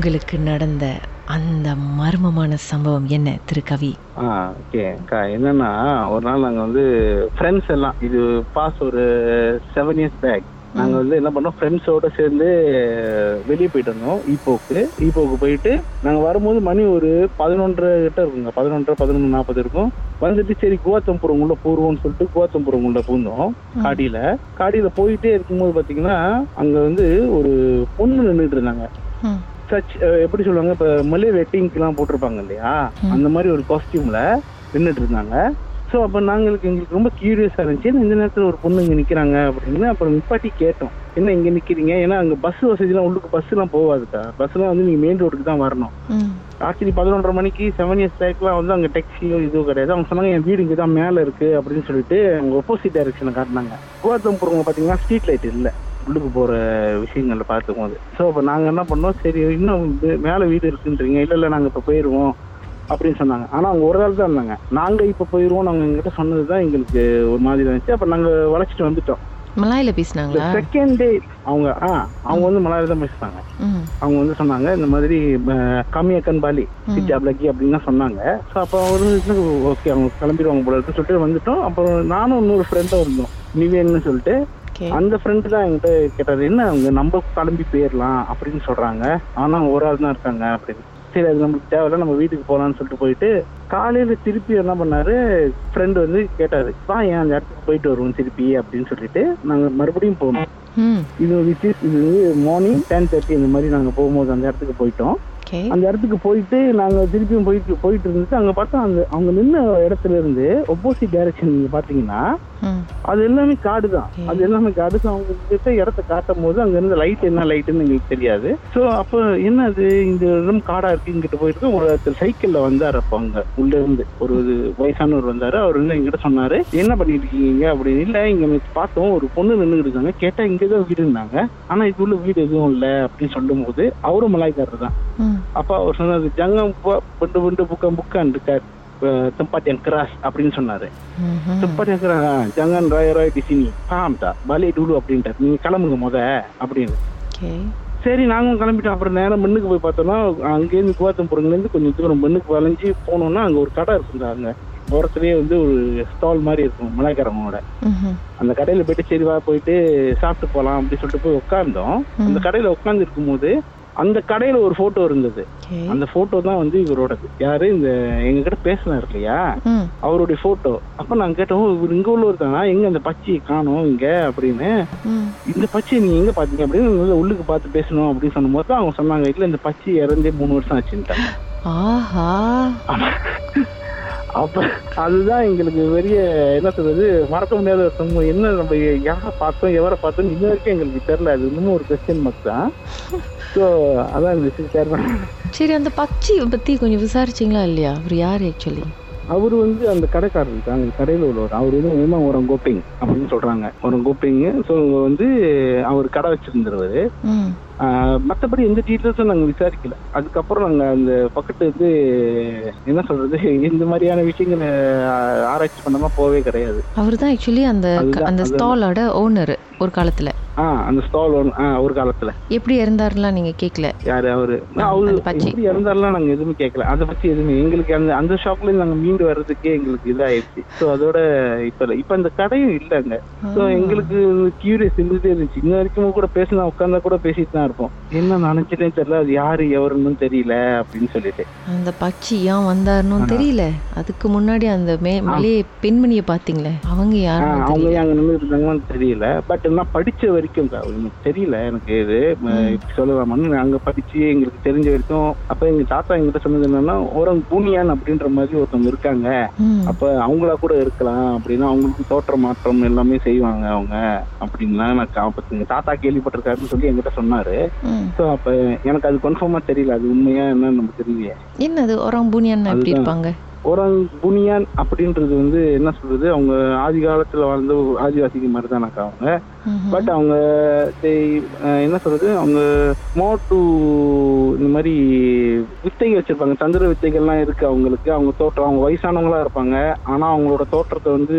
உங்களுக்கு நடந்த அந்த மர்மமான சம்பவம் என்ன திரு கவி? ஆ ஓகே அக்கா என்னன்னா ஒரு நாள் நாங்கள் வந்து ஃப்ரெண்ட்ஸ் எல்லாம் இது பாஸ் ஒரு செவன் இயர்ஸ் பேக் நாங்கள் வந்து என்ன பண்ணோம் ஃப்ரெண்ட்ஸோட சேர்ந்து வெளியே போயிட்டு இருந்தோம் ஈப்போக்கு ஈப்போக்கு போயிட்டு நாங்கள் வரும்போது மணி ஒரு பதினொன்றரை கிட்ட இருக்குங்க பதினொன்றரை பதினொன்று நாற்பது இருக்கும். வந்துட்டு சரி குவாத்தம்புரம் உள்ள போடுவோம்னு சொல்லிட்டு குவாத்தம்புரம் உள்ள பூந்தோம் காடியில. காடியில போயிட்டே இருக்கும்போது பாத்தீங்கன்னா அங்க வந்து ஒரு பொண்ணு நின்றுட்டு இருந்தாங்க. சச் எப்படி சொல்லுவாங்க இப்ப மலே வெட்டிங்க்குலாம் போட்டிருப்பாங்க இல்லையா? அந்த மாதிரி ஒரு காஸ்டியூம்ல நின்றுட்டு இருந்தாங்க. ஸோ அப்போ நாங்களுக்கு எங்களுக்கு ரொம்ப கியூரியஸாக இருந்துச்சு. இந்த நேரத்தில் ஒரு பொண்ணு இங்கே நிற்கிறாங்க அப்படின்னு அப்புறம் நிப்பாட்டி கேட்டோம். என்ன இங்கே நிற்கிறீங்க ஏன்னா அங்கே பஸ் வசதிலாம் உள்ளுக்கு பஸ்ஸுலாம் போகாதுக்கா. பஸ்லாம் வந்து நீங்கள் மெயின் ரோடுக்கு தான் வரணும். ஆக்சுவலி பதினொன்றரை மணிக்கு செவன் இயர்ஸ் பேக்லாம் வந்து அங்கே டேக்ஸியோ இதுவும் கிடையாது. அவங்க சொன்னாங்க என் வீடு இங்கே தான் மேலே இருக்கு. அப்படின்னு சொல்லிட்டு அவங்க ஒப்போசிட் டைரக்ஷனை காட்டினாங்க. கோத்தம்புரம் பார்த்தீங்கன்னா ஸ்ட்ரீட் லைட் இல்லை. உள்ளுக்கு போகிற விஷயங்களை பார்த்துக்கும் போது ஸோ அப்போ நாங்கள் என்ன பண்ணோம்? சரி இன்னும் மேலே வீடு இருக்குன்றீங்க. இல்லை இல்லை நாங்கள் இப்போ போயிடுவோம் அப்படின்னு சொன்னாங்க. ஆனால் அவங்க ஒரு ஆள் தான் இருந்தாங்க. நாங்கள் இப்போ போயிடுவோம் நாங்கள் எங்ககிட்ட சொன்னது தான் எங்களுக்கு ஒரு மாதிரி இருந்துச்சு. அப்போ நாங்கள் வளைச்சிட்டு வந்துட்டோம். மலாயில பேசினாங்களா? செகண்ட் டே அவங்க ஆ அவங்க வந்து மலையாளம் தான் பேசுனாங்க. அவங்க வந்து சொன்னாங்க இந்த மாதிரி கம்மியக்கன் பாலி ஹிஜாப் லக்கி அப்படின்னு சொன்னாங்க. ஸோ அப்போ அவரு ஓகே அவங்க கிளம்பிடுவாங்க போல இருக்குன்னு சொல்லிட்டு வந்துட்டோம். அப்புறம் நானும் இன்னொரு ஃப்ரெண்டும் இருந்தோம். நிவேன்னு சொல்லிட்டு. அந்த ஃப்ரெண்டு தான் என்கிட்ட கேட்டாரு என்ன அவங்க நம்ம கிளம்பி போயிடலாம் அப்படின்னு சொல்றாங்க. ஆனா ஒரு ஆள் தான் இருக்காங்க அப்படின்னு. சரி அது நம்மளுக்கு தேவையில்ல நம்ம வீட்டுக்கு போகலான்னு சொல்லிட்டு போயிட்டு காலையில திருப்பி என்ன பண்ணாரு ஃப்ரெண்டு வந்து கேட்டாரு வா ஏன் அந்த இடத்துக்கு போயிட்டு வருவோம் திருப்பி அப்படின்னு சொல்லிட்டு நாங்க மறுபடியும் போனோம். இது விச் இது வந்து மார்னிங் டென் தேர்ட்டி இந்த மாதிரி நாங்கள் போகும்போது அந்த இடத்துக்கு போயிட்டோம். அந்த இடத்துக்கு போயிட்டு நாங்கள் திருப்பியும் போயிட்டு போயிட்டு இருந்துட்டு அங்கே பார்த்தா அந்த அவங்க நின்ன இடத்துல இருந்து ஒப்போசிட் டைரக்ஷன் நீங்கள் பார்த்தீங்கன்னா ம், அது எல்லாமே காடு தான் அது எல்லாமே காடு அவங்க கிட்ட இடத்த காட்டும் போது அங்க இருந்த லைட் என்ன லைட்டுன்னு எங்களுக்கு தெரியாது. ஸோ அப்போ என்ன அது இந்த இடம் காடா இருக்கு இங்கிட்ட போயிருக்கு ஒரு ஒருத்தர் சைக்கிள்ல வந்தார் அப்போ அங்க உள்ள இருந்து. ஒரு வயசானவர் வந்தாரு. அவர் வந்து எங்கிட்ட சொன்னாரு என்ன பண்ணிட்டு இருக்கீங்க? அப்படின்னு. இல்ல இங்க பார்த்தோம். ஒரு பொண்ணு நின்றுட்டு இருக்காங்க. கேட்டா இங்கதான் வீடு இருந்தாங்க ஆனா இதுக்குள்ள வீடு எதுவும் இல்ல. அப்படின்னு சொல்லும் போது அவரும் மலாய்க்காரர் தான் அப்பா அவர் சொன்னாரு ஜங்கம் பண்டு இருக்கார் tempat yang keras அப்படின்னு சொன்னாரு tempat yang keras ah, jangan raya-raya di sini. Paham tak? Balik dulu அப்படின்ட்டார் நீங்க கிளம்புங்க முத அப்படின்னு. சரி நாங்களும் கிளம்பிட்டோம் அப்புறம் நேரம் மண்ணுக்கு போய் பார்த்தோம்னா அங்கேருந்து குவாத்தம்புரங்கலேருந்து கொஞ்சம் தூரம் மண்ணுக்கு வளைஞ்சு போனோம்னா அங்க ஒரு கடை இருக்குங்க அங்க ஓரத்துலயே வந்து ஒரு ஸ்டால் மாதிரி இருக்கும் மலைக்காரங்களோட. அந்த கடையில போயிட்டு சரி வா போயிட்டு சாப்பிட்டு போலாம் அப்படின்னு சொல்லிட்டு போய் உட்கார்ந்தோம் அந்த கடையில உட்கார்ந்து இருக்கும்போது அந்த கடையில ஒரு போட்டோ இருந்தது. அந்த போட்டோ தான் வந்து இவரோடது. யாரு? இந்த எங்க கிட்ட பேசினார் இல்லையா? அவருடைய போட்டோ அப்ப நாங்க கேட்டோம் "ஓ, இவர் இங்க உள்ளவர் தானா? எங்க அந்த பச்சையை காணோம் இங்க? அப்படின்னு. இந்த பச்சையை நீங்க எங்க பாத்தீங்க? அப்படின்னு உள்ள உள்ளுக்கு பார்த்து பேசணும் அப்படின்னு சொன்னும் போது அவங்க சொன்னாங்க இல்ல இந்த பச்சை இறந்தே மூணு வருஷம் ஆச்சுட்டாங்க அப்ப அதுதான் எங்களுக்கு பெரிய என்ன சொல்றது மறக்க முடியாத ஒரு என்ன நம்ம யாரை பார்த்தோம் எவரை பார்த்தோம் இன்ன வரைக்கும் எங்களுக்கு தெரியல. அது இன்னும் ஒரு கொஸ்டின் மார்க் தான். ஸோ அதான் இந்த சரி அந்த பச்சி பத்தி கொஞ்சம் விசாரிச்சீங்களா இல்லையா? அவர் யார் ஆக்சுவலி அவர் வந்து அந்த கடைக்காரர் தான் அந்த கடையில் உள்ளவர். அவர் வந்து உமா ஒரு கோப்பிங் அப்படின்னு சொல்றாங்க. ஒரு கோப்பிங் ஸோ வந்து அவர் கடை வச்சிருந்துருவாரு மற்றபடி எந்த டீட்டெயில்ஸும் நாங்கள் விசாரிக்கல. அதுக்கப்புறம் நாங்கள் அந்த பக்கத்து வந்து என்ன சொல்றது இந்த மாதிரியான விஷயங்களை ஆராய்ச்சி பண்ணாம போவே கிடையாது. அவர் தான் ஆக்சுவலி அந்த அந்த. ஸ்டாலோட ஓனர் ஒரு காலத்துல. ஆ அந்த ஸ்டால் ஒன்று ஆ ஒரு காலத்துல. எப்படி இருந்தாருலாம் நீங்க கேட்கல யாரு அவரு? அவரு. எப்படி இறந்தாருலாம் நாங்க எதுவுமே கேட்கல அதை பத்தி எதுவுமே எங்களுக்கு அந்த அந்த ஷாப்ல நாங்க மீண்டு வர்றதுக்கே எங்களுக்கு இதாயிருச்சு ஸோ அதோட இப்ப. இப்ப அந்த கடையும் இல்லைங்க ஸோ எங்களுக்கு கியூரியஸ் இருந்துட்டே இருந்துச்சு. இன்ன வரைக்கும் கூட பேசினா உட்காந்தா கூட பேசிட்டு தான் இருப்போம். என்ன நினைச்சிட்டே தெரியல அது யாரு எவருன்னு தெரியல அப்படின்னு சொல்லிட்டு. அந்த பச்சி ஏன் வந்தாருன்னு தெரியல. அதுக்கு முன்னாடி அந்த மே மலையே பெண்மணியை பாத்தீங்களே அவங்க யாருன்னு அவங்க நின்று இருந்தாங்கன்னு தெரியல. பட் நான் படிச்ச வரைக்கும் தான் எனக்கு தெரியல. எனக்கு இது இப்படி சொல்லலாமான்னு அங்க படிச்சு எங்களுக்கு தெரிஞ்ச வரைக்கும் அப்ப எங்க தாத்தா எங்கிட்ட சொன்னது என்னன்னா ஓரம் பூனியான் அப்படின்ற மாதிரி ஒருத்தவங்க இருக்காங்க. அப்ப அவங்களா கூட இருக்கலாம். அப்படின்னா அவங்களுக்கு தோற்ற மாற்றம் எல்லாமே செய்வாங்க அவங்க. அப்படின்லாம் எனக்கு அப்ப தாத்தா கேள்விப்பட்டிருக்காருன்னு சொல்லி என்கிட்ட சொன்னாரு. ஸோ அப்ப எனக்கு அது கன்ஃபார்மா தெரியல. அது உண்மையா என்னன்னு நமக்கு தெரியலையே. என்னது? ஒரம் பூனியான் எப்படி. இருப்பாங்க? Orang புனியான் அப்படின்றது வந்து என்ன சொல்றது? அவங்க ஆதி காலத்துல வாழ்ந்த ஒரு ஆதிவாசிக்கு மாதிரி தானக்கா அவங்க. பட் அவங்க என்ன சொல்றது? அவங்க மோர் டு இந்த மாதிரி வித்தைகள் வச்சிருப்பாங்க. தந்திர வித்தைகள்லாம் இருக்கு அவங்களுக்கு. அவங்க தோற்றம் அவங்க வயசானவங்களா இருப்பாங்க. ஆனா அவங்களோட தோற்றத்தை வந்து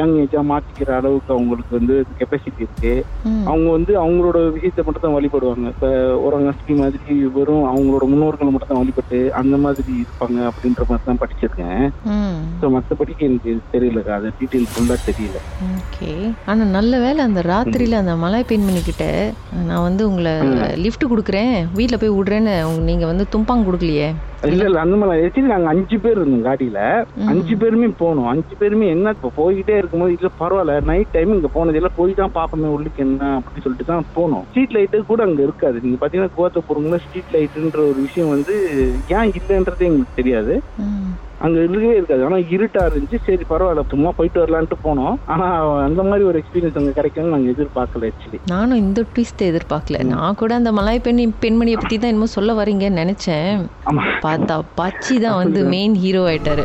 யங் ஏஜா மாத்திக்கிற அளவுக்கு அவங்களுக்கு வந்து கெப்பாசிட்டி இருக்கு. அவங்க வந்து அவங்களோட விஷயத்தை மட்டும் தான் வழிபடுவாங்க. இப்ப ஒரங்கஸ்தி மாதிரி வெறும் அவங்களோட முன்னோர்களை மட்டும் தான் வழிபட்டு அந்த மாதிரி இருப்பாங்க அப்படின்ற மாதிரி தான் படிச்சிருக்கேன் ம். ஸோ மற்றபடிக்கு எனக்கு தெரியல அது டீட்டெயில் ஃபுல்லா தெரியல. ஓகே. ஆனா நல்ல வேளை அந்த ராத்திரியில அந்த மலை பெண்மணி கிட்ட நான் வந்து உங்களை லிஃப்ட் கொடுக்குறேன். வீட்ல போய் விடுறேன்னு உங்க- நீங்க வந்து தும்பாங்க கொடுக்கலையே? இல்ல இல்ல அந்த மாதிரி ஆக்சுவலி நாங்க அஞ்சு பேர் இருந்தோம் காடியில அஞ்சு பேருமே போனோம். அஞ்சு பேருமே என்ன இப்போ போய்கிட்டே இருக்கும்போது இல்ல பரவாயில்ல நைட் டைம் இங்க போனது எல்லாம் போய் தான் பாப்போமே உள்ளுக்கு என்ன அப்படின்னு சொல்லிட்டு தான் போனோம். ஸ்ட்ரீட் லைட்டு கூட அங்க இருக்காது. நீங்க பாத்தீங்கன்னா கோவத்தை போறவங்கள ஸ்ட்ரீட் லைட்டுன்ற ஒரு விஷயம் வந்து ஏன் இல்லைன்றதே எங்களுக்கு தெரியாது. அங்க இருக்கவே இருக்காது. ஆனா இருட்டா இருந்துச்சு. சரி பரவாயில்ல சும்மா போயிட்டு வரலான்ட்டு போனோம். ஆனா அந்த மாதிரி ஒரு எக்ஸ்பீரியன்ஸ் அங்க கிடைக்கும்னு நாங்க எதிர்பார்க்கல ஆக்சுவலி நானும் இந்த ட்விஸ்ட் எதிர்பார்க்கல. நான் கூட அந்த மலாய் பெண் பெண்மணியை பத்தி தான் என்னமோ சொல்ல வரீங்கன்னு நினைச்சேன். பார்த்தா பச்சி தான் வந்து மெயின் ஹீரோ ஆயிட்டாரு.